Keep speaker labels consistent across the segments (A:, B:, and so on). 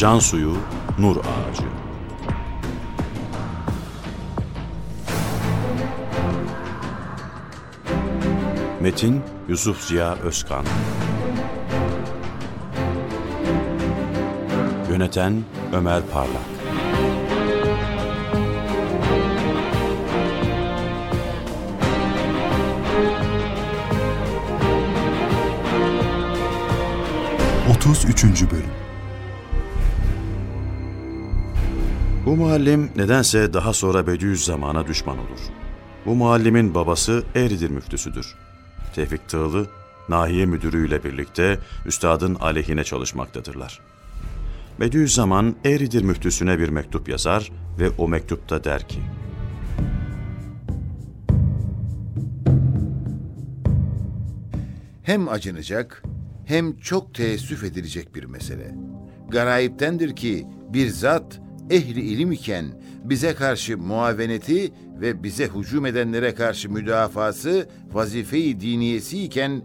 A: Can suyu, nur ağacı. Metin Yusuf Ziya Özkan. Yöneten Ömer Parlak.
B: Otuz üçüncü Bölüm
A: Bu muallim nedense daha sonra Bediüzzaman'a düşman olur. Bu muallimin babası Eğridir müftüsüdür. Tevfik Tığlı, nahiye müdürüyle birlikte üstadın aleyhine çalışmaktadırlar. Bediüzzaman Eğridir müftüsüne bir mektup yazar ve o mektupta der ki,
C: Hem acınacak hem çok teessüf edilecek bir mesele. Garayiptendir ki bir zat ehli ilim iken bize karşı muaveneti ve bize hücum edenlere karşı müdafası vazife-i diniyesi iken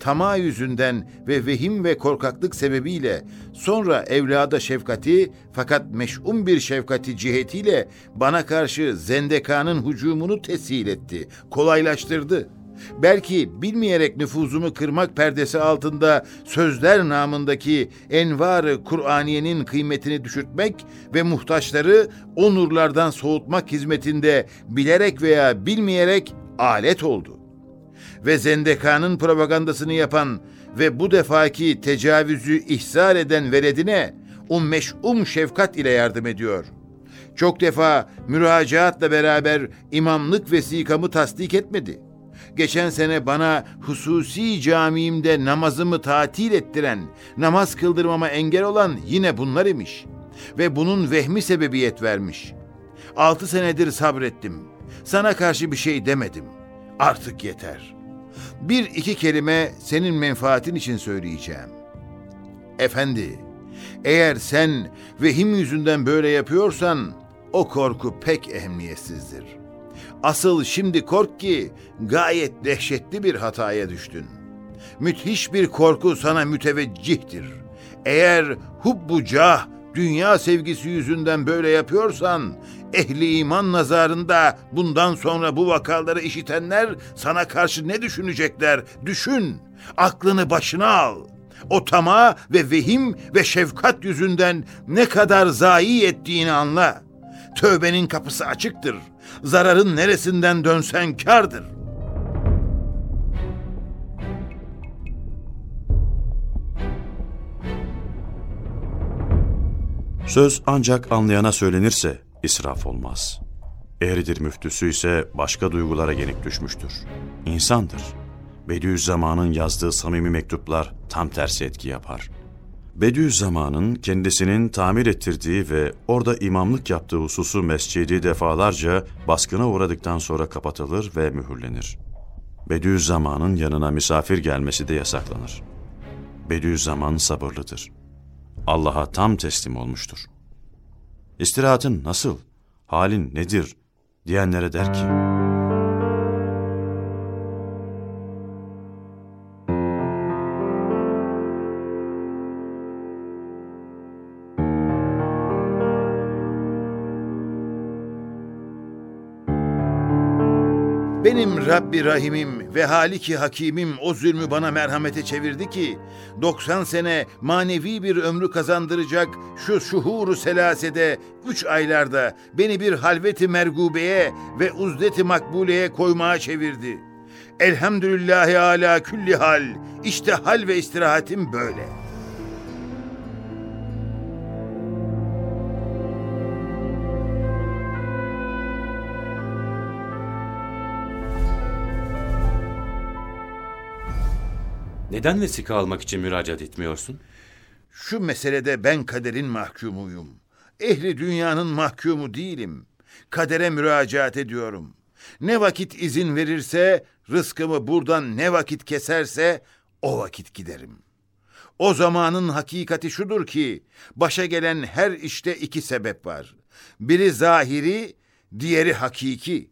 C: tamah yüzünden ve vehim ve korkaklık sebebiyle sonra evlada şefkati fakat meş'um bir şefkati cihetiyle bana karşı zendekanın hücumunu tesir etti, kolaylaştırdı. Belki bilmeyerek nüfuzumu kırmak perdesi altında sözler namındaki envar-ı Kur'aniyenin kıymetini düşürtmek ve muhtaçları o nurlardan soğutmak hizmetinde bilerek veya bilmeyerek alet oldu. Ve zendekanın propagandasını yapan ve bu defaki tecavüzü ihsar eden veledine o meş'um şefkat ile yardım ediyor. Çok defa müracaatla beraber imamlık vesikamı tasdik etmedi.'' Geçen sene bana hususi camimde namazımı tatil ettiren, namaz kıldırmama engel olan yine bunlar imiş. Ve bunun vehmi sebebiyet vermiş. Altı senedir sabrettim. Sana karşı bir şey demedim. Artık yeter. Bir iki kelime senin menfaatin için söyleyeceğim. Efendi, eğer sen vehim yüzünden böyle yapıyorsan o korku pek ehemmiyetsizdir.'' Asıl şimdi kork ki gayet dehşetli bir hataya düştün. Müthiş bir korku sana müteveccihtir. Eğer hubbu cah, dünya sevgisi yüzünden böyle yapıyorsan, ehli iman nazarında bundan sonra bu vakaları işitenler sana karşı ne düşünecekler? Düşün, aklını başına al. O tama ve vehim ve şefkat yüzünden ne kadar zayi ettiğini anla. Tövbenin kapısı açıktır. Zararın neresinden dönsen kardır.
A: Söz ancak anlayana söylenirse israf olmaz. Ehridir müftüsü ise başka duygulara yenik düşmüştür. İnsandır. Bediüzzaman'ın yazdığı samimi mektuplar tam tersi etki yapar. Bediüzzaman'ın kendisinin tamir ettirdiği ve orada imamlık yaptığı hususu mescidi defalarca baskına uğradıktan sonra kapatılır ve mühürlenir. Bediüzzaman'ın yanına misafir gelmesi de yasaklanır. Bediüzzaman sabırlıdır. Allah'a tam teslim olmuştur. İstirahatın nasıl, halin nedir diyenlere der ki,
C: Rabbi Rahimim ve Haliki Hakimim o zulmü bana merhamete çevirdi ki 90 sene manevi bir ömrü kazandıracak şu şuhuru selasede 3 aylarda beni bir halveti mergubeye ve uzdeti makbuleye koymaya çevirdi. Elhamdülillahi ala külli hal. İşte hal ve istirahatim böyle.''
D: Neden vesika almak için müracaat etmiyorsun?
C: Şu meselede ben kaderin mahkumuyum. Ehli dünyanın mahkumu değilim. Kadere müracaat ediyorum. Ne vakit izin verirse, rızkımı buradan ne vakit keserse o vakit giderim. O zamanın hakikati şudur ki, başa gelen her işte iki sebep var. Biri zahiri, diğeri hakiki.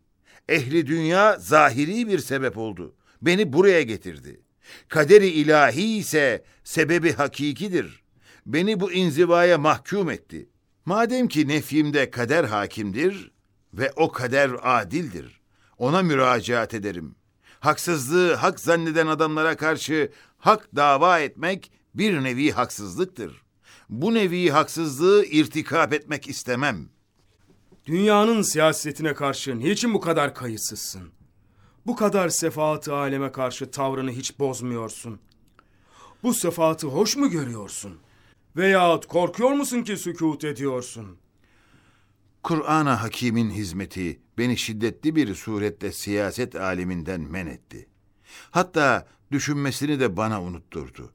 C: Ehli dünya zahiri bir sebep oldu. Beni buraya getirdi. Kaderi ilahi ise sebebi hakikidir. beni bu inzivaya mahkum etti. Madem ki nefyimde kader hakimdir ve o kader adildir, ona müracaat ederim. Haksızlığı hak zanneden adamlara karşı hak dava etmek bir nevi haksızlıktır. Bu nevi haksızlığı irtikap etmek istemem.
E: Dünyanın siyasetine karşı niçin bu kadar kayıtsızsın? Bu kadar sefaatı aleme karşı tavrını hiç bozmuyorsun. Bu sefaatı hoş mu görüyorsun? Veyahut korkuyor musun ki sükut ediyorsun?
C: Kur'an-ı Hakîm'in hizmeti beni şiddetli bir surette siyaset aleminden men etti. Hatta düşünmesini de bana unutturdu.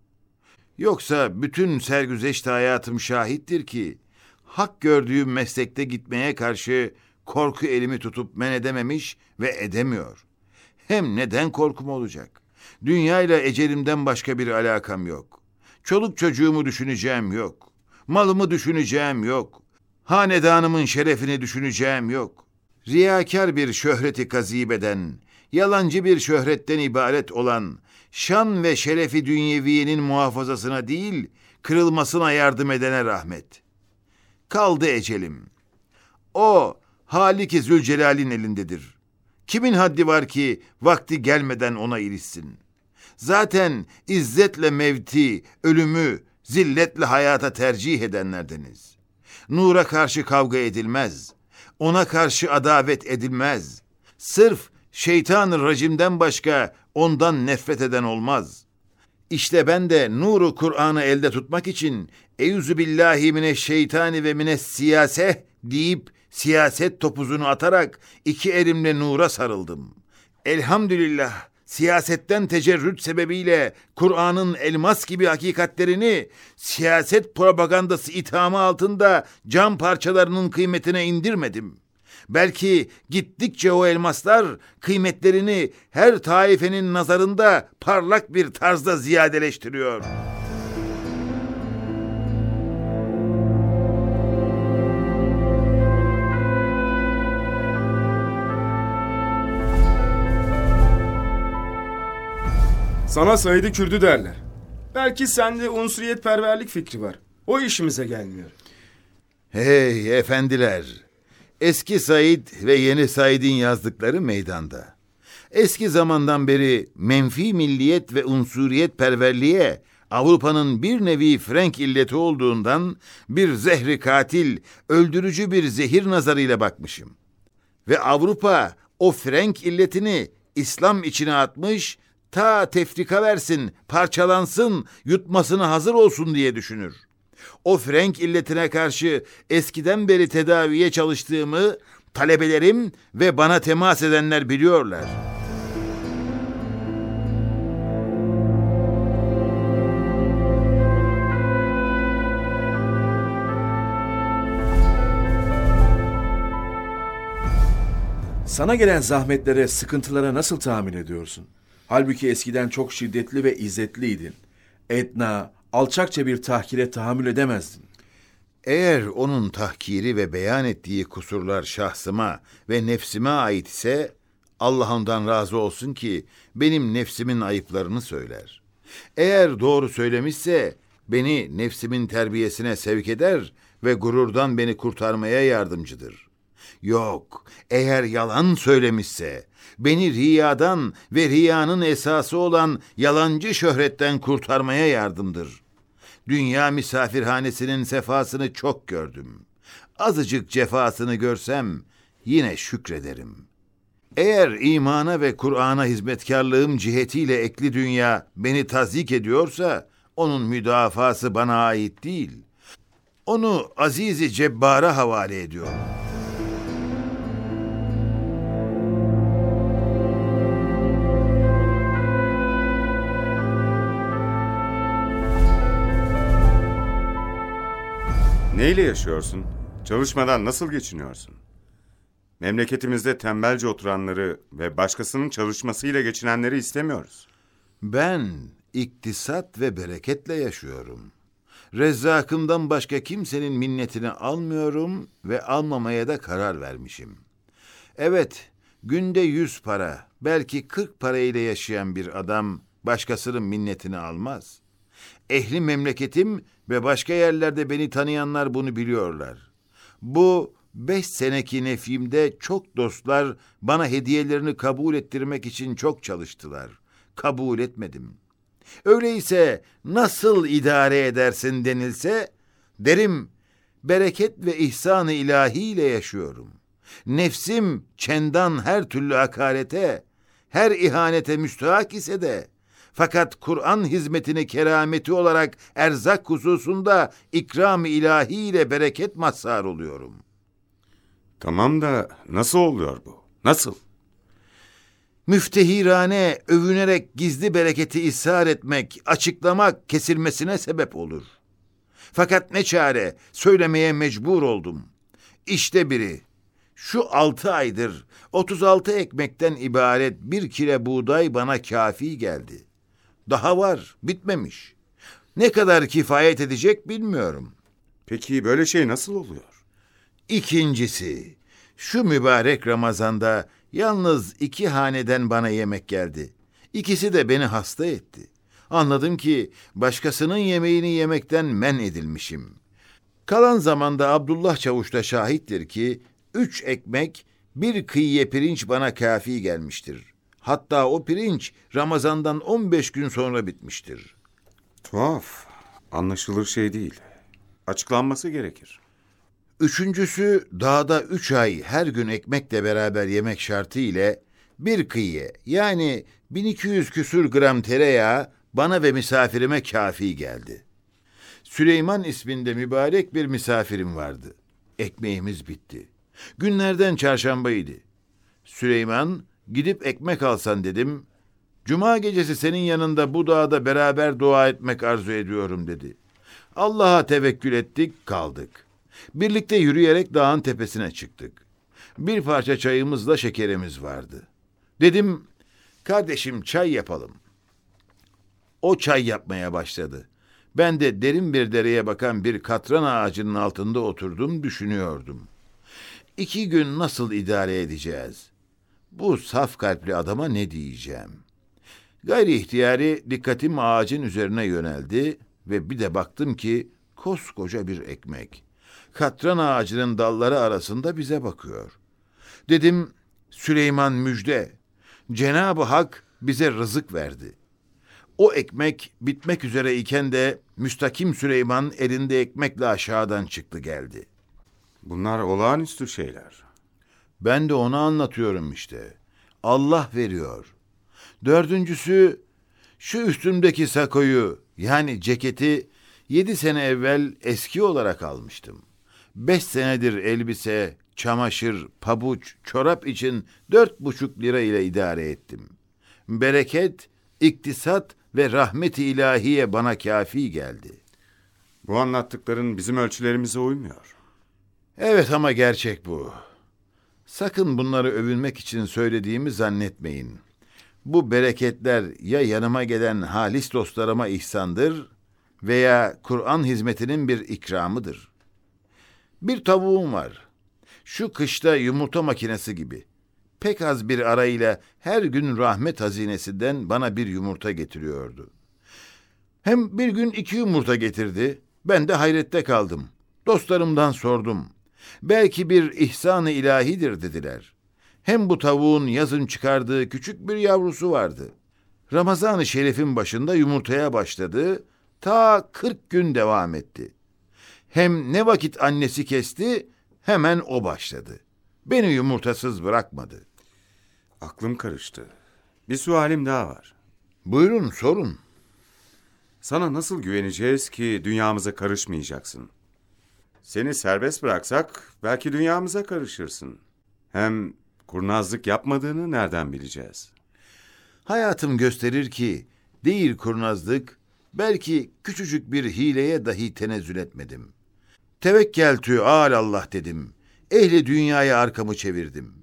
C: Yoksa bütün sergüzeşt hayatım şahittir ki, hak gördüğüm meslekte gitmeye karşı korku elimi tutup men edememiş ve edemiyor. Hem neden korkum olacak? Dünyayla ecelimden başka bir alakam yok. Çoluk çocuğumu düşüneceğim yok. Malımı düşüneceğim yok. Hanedanımın şerefini düşüneceğim yok. Riyakar bir şöhreti kazibeden, yalancı bir şöhretten ibaret olan, şan ve şerefi dünyeviyenin muhafazasına değil, kırılmasına yardım edene rahmet. Kaldı ecelim. O, Halik-i Zülcelal'in elindedir. Kimin haddi var ki vakti gelmeden ona ilişsin? Zaten izzetle mevti, ölümü, zilletle hayata tercih edenlerdeniz. Nura karşı kavga edilmez. Ona karşı adavet edilmez. Sırf şeytan racimden başka ondan nefret eden olmaz. İşte ben de nuru Kur'an'ı elde tutmak için eyüzü billahi mine şeytani ve mine siyase deyip siyaset topuzunu atarak iki elimle nura sarıldım. Elhamdülillah siyasetten tecerrüt sebebiyle Kur'an'ın elmas gibi hakikatlerini siyaset propagandası ithamı altında cam parçalarının kıymetine indirmedim. Belki gittikçe o elmaslar kıymetlerini her taifenin nazarında parlak bir tarzda ziyadeleştiriyor.
E: Sana Said'i Kürdü derler. Belki sende unsuriyet perverlik fikri var. O işimize gelmiyor.
C: Hey efendiler! Eski Said ve yeni Said'in yazdıkları meydanda. Eski zamandan beri menfi milliyet ve unsuriyet perverliğe Avrupa'nın bir nevi Frank illeti olduğundan bir zehri katil, öldürücü bir zehir nazarıyla bakmışım. Ve Avrupa o Frank illetini İslam içine atmış, ta tefrika versin, parçalansın, yutmasına hazır olsun diye düşünür. O Frank illetine karşı eskiden beri tedaviye çalıştığımı talebelerim ve bana temas edenler biliyorlar.
F: Sana gelen zahmetlere, sıkıntılara nasıl tahammül ediyorsun? Halbuki eskiden çok şiddetli ve izzetliydin. Etna, alçakça bir tahkire tahammül edemezdin.
C: Eğer onun tahkiri ve beyan ettiği kusurlar şahsıma ve nefsime ait ise Allah ondan razı olsun ki benim nefsimin ayıplarını söyler. Eğer doğru söylemişse beni nefsimin terbiyesine sevk eder ve gururdan beni kurtarmaya yardımcıdır. Yok, eğer yalan söylemişse beni riyadan ve riyanın esası olan yalancı şöhretten kurtarmaya yardımdır. Dünya misafirhanesinin sefasını çok gördüm. Azıcık cefasını görsem yine şükrederim. Eğer imana ve Kur'an'a hizmetkarlığım cihetiyle ekli dünya beni tazik ediyorsa onun müdafası bana ait değil. Onu Azizi Cebbar'a havale ediyorum.
G: Neyle yaşıyorsun? Çalışmadan nasıl geçiniyorsun? Memleketimizde tembelce oturanları ve başkasının çalışmasıyla geçinenleri istemiyoruz.
C: Ben iktisat ve bereketle yaşıyorum. Rezzakımdan başka kimsenin minnetini almıyorum ve almamaya da karar vermişim. Evet, günde yüz para, belki kırk para ile yaşayan bir adam başkasının minnetini almaz. Ehli memleketim ve başka yerlerde beni tanıyanlar bunu biliyorlar. Bu beş seneki nefimde çok dostlar bana hediyelerini kabul ettirmek için çok çalıştılar. Kabul etmedim. Öyleyse nasıl idare edersin denilse derim bereket ve ihsan-ı ilahiyle yaşıyorum. Nefsim çendan her türlü hakarete, her ihanete müstahak ise de fakat Kur'an hizmetini kerameti olarak erzak hususunda ikram-ı ilahi ile bereket mazhar oluyorum.
G: Tamam da nasıl oluyor bu? Nasıl?
C: Müftehirane övünerek gizli bereketi ishar etmek, açıklamak kesilmesine sebep olur. Fakat ne çare, söylemeye mecbur oldum. İşte biri. Şu altı aydır 36 ekmekten ibaret bir kile buğday bana kafi geldi. Daha var, bitmemiş. Ne kadar kifayet edecek bilmiyorum.
G: Peki böyle şey nasıl oluyor?
C: İkincisi, şu mübarek Ramazan'da yalnız iki haneden bana yemek geldi. İkisi de beni hasta etti. Anladım ki başkasının yemeğini yemekten men edilmişim. Kalan zamanda Abdullah Çavuş da şahittir ki üç ekmek bir kıyıye pirinç bana kafi gelmiştir. Hatta o pirinç Ramazan'dan 15 gün sonra bitmiştir.
G: Tuhaf. Anlaşılır şey değil. Açıklanması gerekir.
C: Üçüncüsü dağda üç ay her gün ekmekle beraber yemek şartı ile bir kıyıya yani 1200 küsür gram tereyağı bana ve misafirime kafi geldi. Süleyman isminde mübarek bir misafirim vardı. Ekmeğimiz bitti. Günlerden çarşambaydı. Süleyman gidip ekmek alsan dedim. Cuma gecesi senin yanında bu dağda beraber dua etmek arzu ediyorum dedi. Allah'a tevekkül ettik kaldık. Birlikte yürüyerek dağın tepesine çıktık. Bir parça çayımızla şekerimiz vardı. Dedim, kardeşim çay yapalım. O çay yapmaya başladı. Ben de derin bir dereye bakan bir katran ağacının altında oturdum düşünüyordum. İki gün nasıl idare edeceğiz? Bu saf kalpli adama ne diyeceğim? Gayri ihtiyari dikkatim ağacın üzerine yöneldi ve bir de baktım ki koskoca bir ekmek. Katran ağacının dalları arasında bize bakıyor. Dedim Süleyman müjde. Cenab-ı Hak bize rızık verdi. O ekmek bitmek üzere iken de müstakim Süleyman elinde ekmekle aşağıdan çıktı geldi.
G: Bunlar olağanüstü şeyler.
C: Ben de onu anlatıyorum işte. Allah veriyor. Dördüncüsü şu üstümdeki sakoyu yani ceketi yedi sene evvel eski olarak almıştım. Beş senedir elbise, çamaşır, pabuç, çorap için dört buçuk lira ile idare ettim. Bereket, iktisat ve rahmet-i ilahiye bana kafi geldi.
G: Bu anlattıkların bizim ölçülerimize uymuyor.
C: Evet ama gerçek bu. Sakın bunları övünmek için söylediğimi zannetmeyin. Bu bereketler ya yanıma gelen halis dostlarıma ihsandır veya Kur'an hizmetinin bir ikramıdır. Bir tavuğum var. Şu kışta yumurta makinesi gibi. Pek az bir arayla her gün rahmet hazinesinden bana bir yumurta getiriyordu. Hem bir gün iki yumurta getirdi. Ben de hayrette kaldım. Dostlarımdan sordum. Belki bir ihsan-ı ilahidir dediler. Hem bu tavuğun yazın çıkardığı küçük bir yavrusu vardı. Ramazan-ı Şerif'in başında yumurtaya başladı. Ta 40 gün devam etti. Hem ne vakit annesi kesti hemen o başladı. Beni yumurtasız bırakmadı.
G: Aklım karıştı. Bir sualim daha var.
C: Buyurun sorun.
G: Sana nasıl güveneceğiz ki dünyamıza karışmayacaksın? Seni serbest bıraksak belki dünyamıza karışırsın. Hem kurnazlık yapmadığını nereden bileceğiz?
C: Hayatım gösterir ki değil kurnazlık, belki küçücük bir hileye dahi tenezzül etmedim. Tevekkeltü Allah dedim. Ehli dünyaya arkamı çevirdim.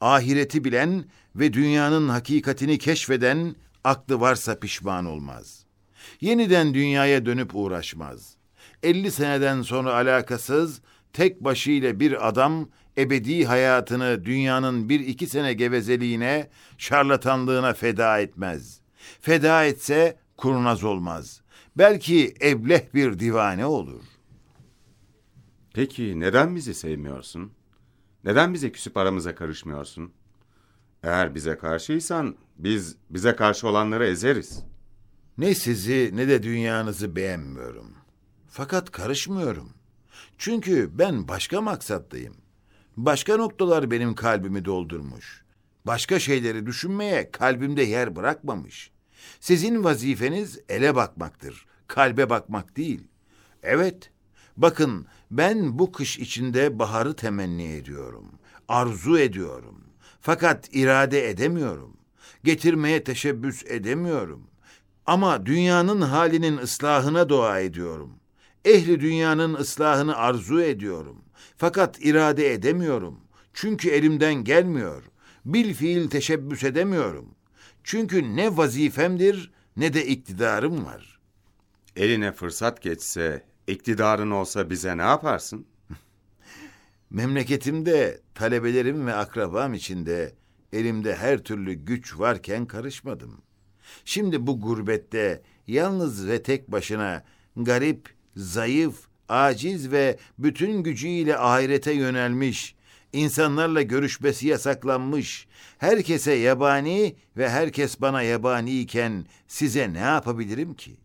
C: Ahireti bilen ve dünyanın hakikatini keşfeden aklı varsa pişman olmaz. Yeniden dünyaya dönüp uğraşmaz. 50 seneden sonra alakasız tek başıyla bir adam ebedi hayatını dünyanın bir iki sene gevezeliğine, şarlatanlığına feda etmez. Feda etse kurnaz olmaz. Belki ebleh bir divane olur.
G: Peki neden bizi sevmiyorsun? Neden bize küsüp aramıza karışmıyorsun? Eğer bize karşıysan biz bize karşı olanları ezeriz.
C: Ne sizi ne de dünyanızı beğenmiyorum. Fakat karışmıyorum. Çünkü ben başka maksattayım. Başka noktalar benim kalbimi doldurmuş. Başka şeyleri düşünmeye kalbimde yer bırakmamış. Sizin vazifeniz ele bakmaktır, kalbe bakmak değil. Evet, bakın ben bu kış içinde baharı temenni ediyorum, arzu ediyorum. Fakat irade edemiyorum. Getirmeye teşebbüs edemiyorum. Ama dünyanın halinin ıslahına dua ediyorum. Ehli dünyanın ıslahını arzu ediyorum. Fakat irade edemiyorum. Çünkü elimden gelmiyor. Bil fiil teşebbüs edemiyorum. Çünkü ne vazifemdir ne de iktidarım var.
G: Eline fırsat geçse, iktidarın olsa bize ne yaparsın?
C: Memleketimde talebelerim ve akrabam içinde elimde her türlü güç varken karışmadım. Şimdi bu gurbette yalnız ve tek başına garip, zayıf, aciz ve bütün gücüyle ahirete yönelmiş, insanlarla görüşmesi yasaklanmış, herkese yabani ve herkes bana yabani iken size ne yapabilirim ki?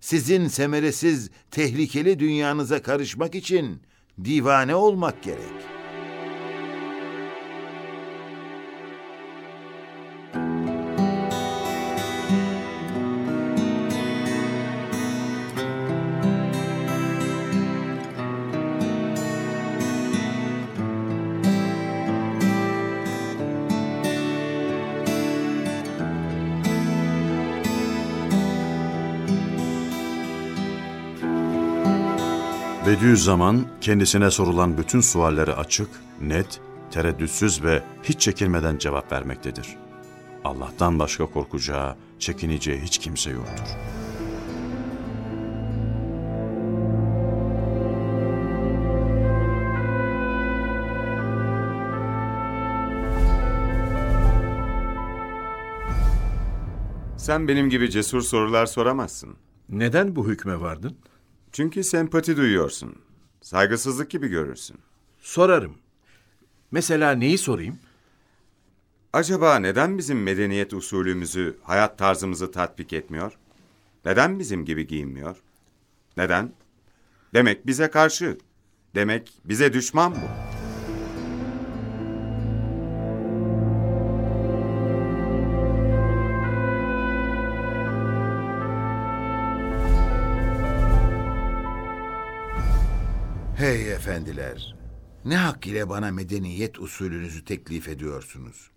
C: Sizin semeresiz, tehlikeli dünyanıza karışmak için divane olmak gerek.
A: Bediüzzaman kendisine sorulan bütün suallere açık, net, tereddütsüz ve hiç çekinmeden cevap vermektedir. Allah'tan başka korkacağı, çekineceği hiç kimse yoktur.
G: Sen benim gibi cesur sorular soramazsın.
F: Neden bu hükme vardın?
G: Çünkü sempati duyuyorsun. Saygısızlık gibi görürsün.
F: Sorarım. Mesela neyi sorayım?
G: Acaba neden bizim medeniyet usulümüzü, hayat tarzımızı tatbik etmiyor? Neden bizim gibi giyinmiyor? Neden? Demek bize karşı. Demek bize düşman bu.
C: Hey efendiler, ne hak ile bana medeniyet usulünüzü teklif ediyorsunuz?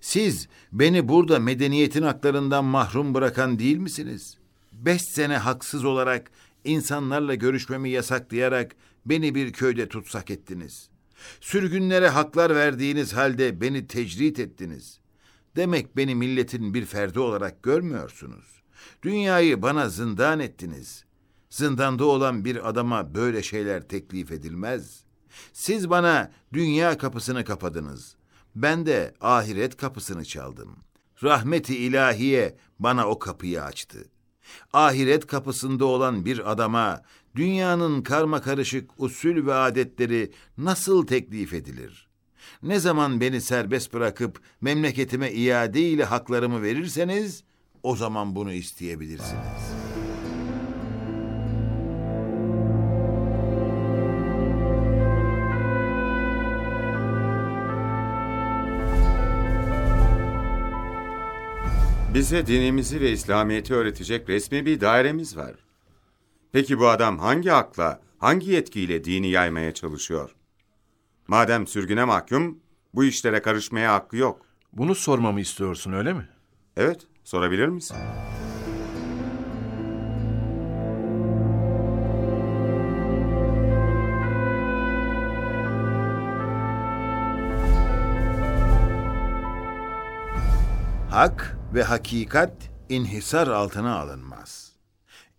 C: Siz beni burada medeniyetin haklarından mahrum bırakan değil misiniz? Beş sene haksız olarak insanlarla görüşmemi yasaklayarak beni bir köyde tutsak ettiniz. Sürgünlere haklar verdiğiniz halde beni tecrit ettiniz. Demek beni milletin bir ferdi olarak görmüyorsunuz. Dünyayı bana zindan ettiniz. Zindanda olan bir adama böyle şeyler teklif edilmez. Siz bana dünya kapısını kapadınız. Ben de ahiret kapısını çaldım. Rahmeti ilahiye bana o kapıyı açtı. Ahiret kapısında olan bir adama dünyanın karma karışık usul ve adetleri nasıl teklif edilir? Ne zaman beni serbest bırakıp memleketime iade ile haklarımı verirseniz o zaman bunu isteyebilirsiniz.
G: Bize dinimizi ve İslamiyet'i öğretecek resmi bir dairemiz var. Peki bu adam hangi hakla, hangi yetkiyle dini yaymaya çalışıyor? Madem sürgüne mahkum, bu işlere karışmaya hakkı yok.
F: Bunu sormamı istiyorsun öyle mi?
G: Evet, sorabilir misin?
C: Hak ve hakikat inhisar altına alınmaz.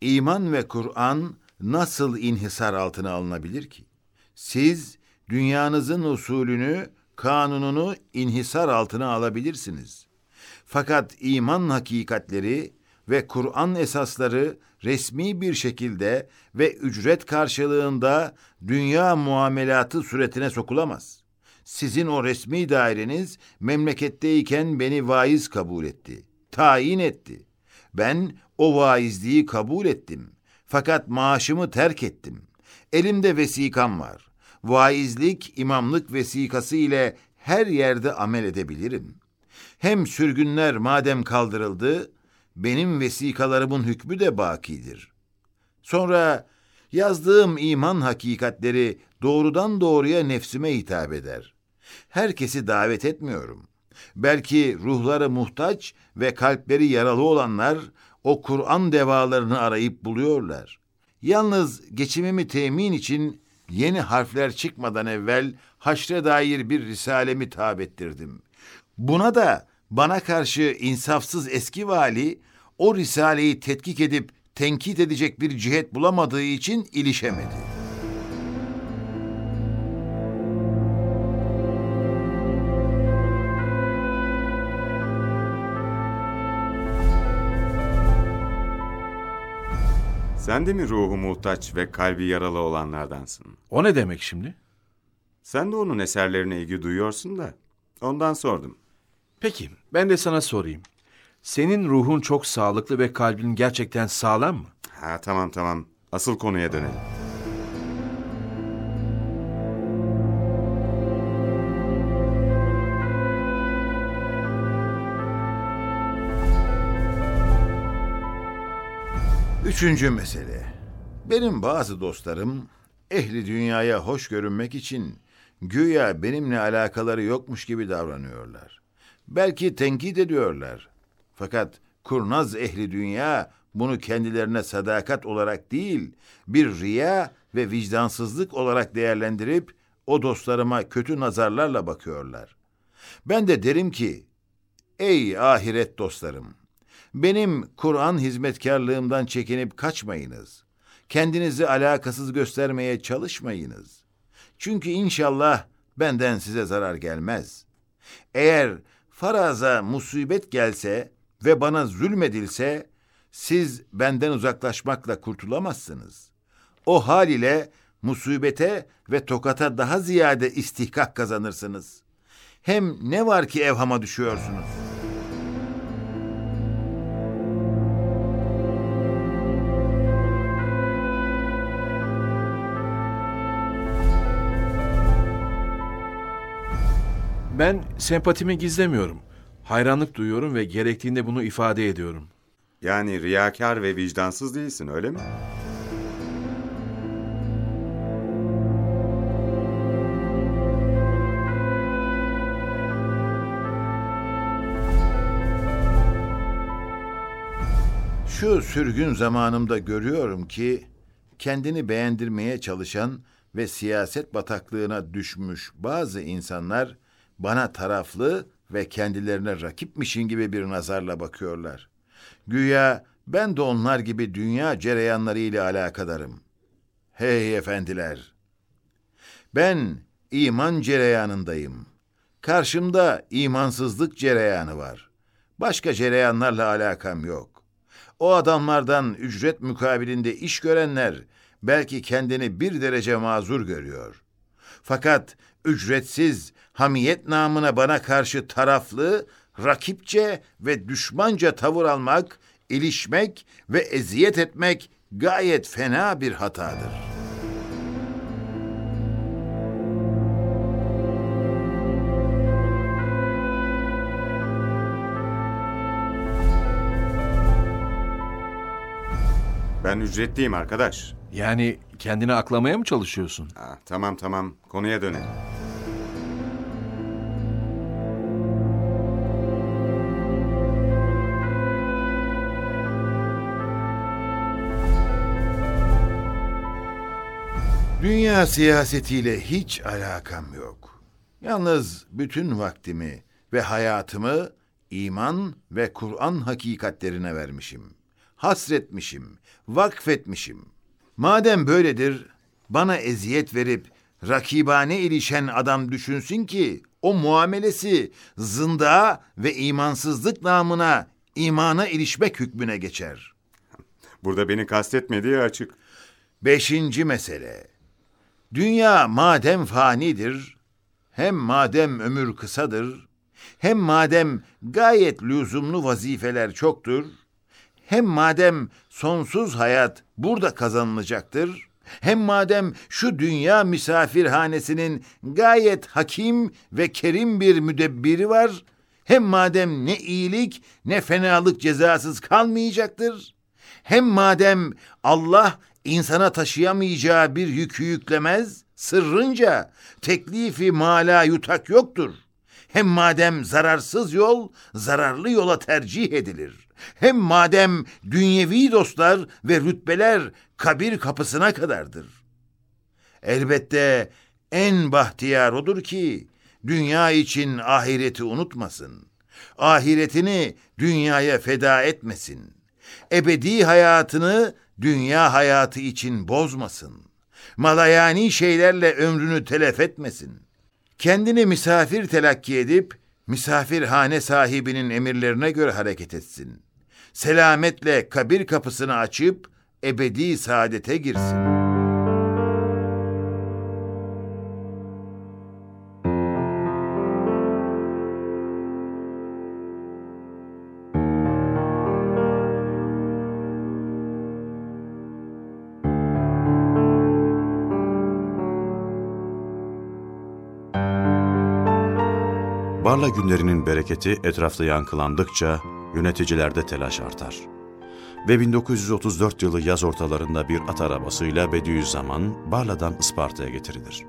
C: İman ve Kur'an nasıl inhisar altına alınabilir ki? Siz dünyanızın usulünü, kanununu inhisar altına alabilirsiniz. Fakat iman hakikatleri ve Kur'an esasları resmi bir şekilde ve ücret karşılığında dünya muamelatı suretine sokulamaz. Sizin o resmi daireniz memleketteyken beni vaiz kabul etti, tayin etti. Ben o vaizliği kabul ettim. Fakat maaşımı terk ettim. Elimde vesikam var. Vaizlik, imamlık vesikası ile her yerde amel edebilirim. Hem sürgünler madem kaldırıldı, benim vesikalarımın hükmü de bakidir. Sonra yazdığım iman hakikatleri doğrudan doğruya nefsime hitap eder. Herkesi davet etmiyorum. Belki ruhları muhtaç ve kalpleri yaralı olanlar o Kur'an devalarını arayıp buluyorlar. Yalnız geçimimi temin için yeni harfler çıkmadan evvel haşre dair bir risalemi tab ettirdim. Buna da bana karşı insafsız eski vali o risaleyi tetkik edip tenkit edecek bir cihet bulamadığı için ilişemedi.
G: Sen de mi ruhu muhtaç ve kalbi yaralı olanlardansın?
F: O ne demek şimdi?
G: Sen de onun eserlerine ilgi duyuyorsun da. Ondan sordum.
F: Peki, ben de sana sorayım. Senin ruhun çok sağlıklı ve kalbin gerçekten sağlam mı?
G: Ha tamam tamam. Asıl konuya dönelim.
C: Üçüncü mesele. Benim bazı dostlarım ehli dünyaya hoş görünmek için güya benimle alakaları yokmuş gibi davranıyorlar. Belki tenkit ediyorlar. Fakat kurnaz ehli dünya bunu kendilerine sadakat olarak değil, bir riya ve vicdansızlık olarak değerlendirip o dostlarıma kötü nazarlarla bakıyorlar. Ben de derim ki, ey ahiret dostlarım, benim Kur'an hizmetkarlığımdan çekinip kaçmayınız. Kendinizi alakasız göstermeye çalışmayınız. Çünkü inşallah benden size zarar gelmez. Eğer faraza musibet gelse ve bana zulmedilse, siz benden uzaklaşmakla kurtulamazsınız. O hal ile musibete ve tokata daha ziyade istihkak kazanırsınız. Hem ne var ki evhama düşüyorsunuz?
F: Ben sempatimi gizlemiyorum. Hayranlık duyuyorum ve gerektiğinde bunu ifade ediyorum.
G: Yani riyakar ve vicdansız değilsin öyle mi?
C: Şu sürgün zamanımda görüyorum ki kendini beğendirmeye çalışan ve siyaset bataklığına düşmüş bazı insanlar bana taraflı ve kendilerine rakipmişin gibi bir nazarla bakıyorlar. Güya ben de onlar gibi dünya cereyanları ile alakadarım. Hey efendiler! Ben iman cereyanındayım. Karşımda imansızlık cereyanı var. Başka cereyanlarla alakam yok. O adamlardan ücret mukabilinde iş görenler belki kendini bir derece mazur görüyor. Fakat ücretsiz hamiyet namına bana karşı taraflı, rakipçe ve düşmanca tavır almak, ilişmek ve eziyet etmek gayet fena bir hatadır.
G: Ben ücretliyim arkadaş.
F: Yani kendini aklamaya mı çalışıyorsun?
G: Ha, tamam tamam konuya dönelim.
C: Dünya siyasetiyle hiç alakam yok. Yalnız bütün vaktimi ve hayatımı iman ve Kur'an hakikatlerine vermişim. Hasretmişim, vakfetmişim. Madem böyledir, bana eziyet verip rakibane ilişen adam düşünsün ki o muamelesi zındığa ve imansızlık namına imana erişmek hükmüne geçer.
G: Burada beni kastetmediği açık.
C: Beşinci mesele. Dünya madem fanidir, hem madem ömür kısadır, hem madem gayet lüzumlu vazifeler çoktur, hem madem sonsuz hayat burada kazanılacaktır, hem madem şu dünya misafirhanesinin gayet hakim ve kerim bir müdebbiri var, hem madem ne iyilik ne fenalık cezasız kalmayacaktır, hem madem Allah insana taşıyamayacağı bir yükü yüklemez, sırrınca teklifi mala yutak yoktur. Hem madem zararsız yol, zararlı yola tercih edilir. Hem madem dünyevi dostlar ve rütbeler kabir kapısına kadardır. Elbette en bahtiyar odur ki dünya için ahireti unutmasın. Ahiretini dünyaya feda etmesin. Ebedi hayatını dünya hayatı için bozmasın. Malayani şeylerle ömrünü telef etmesin. Kendini misafir telakki edip misafirhane sahibinin emirlerine göre hareket etsin. Selametle kabir kapısını açıp ebedi saadete girsin.
A: Barla günlerinin bereketi etrafta yankılandıkça yöneticilerde telaş artar. Ve 1934 yılı yaz ortalarında bir at arabasıyla Bediüzzaman Barla'dan Isparta'ya getirilir.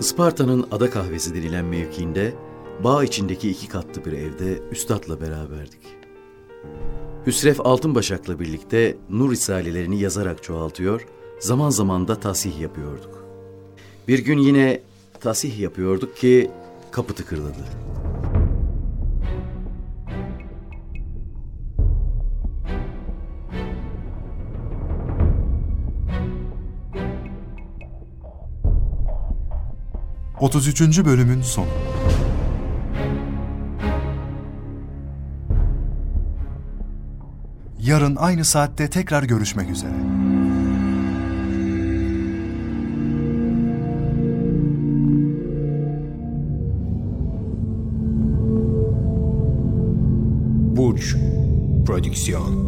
H: Isparta'nın ada kahvesi denilen mevkiinde bağ içindeki iki katlı bir evde üstadla beraberdik. Hüsrev Altınbaşak'la birlikte Nur Risalelerini yazarak çoğaltıyor, zaman zaman da tasih yapıyorduk. Bir gün yine tasih yapıyorduk ki kapı.
B: Otuz üçüncü bölümün sonu. Yarın aynı saatte tekrar görüşmek üzere.
I: Burç Prodüksiyon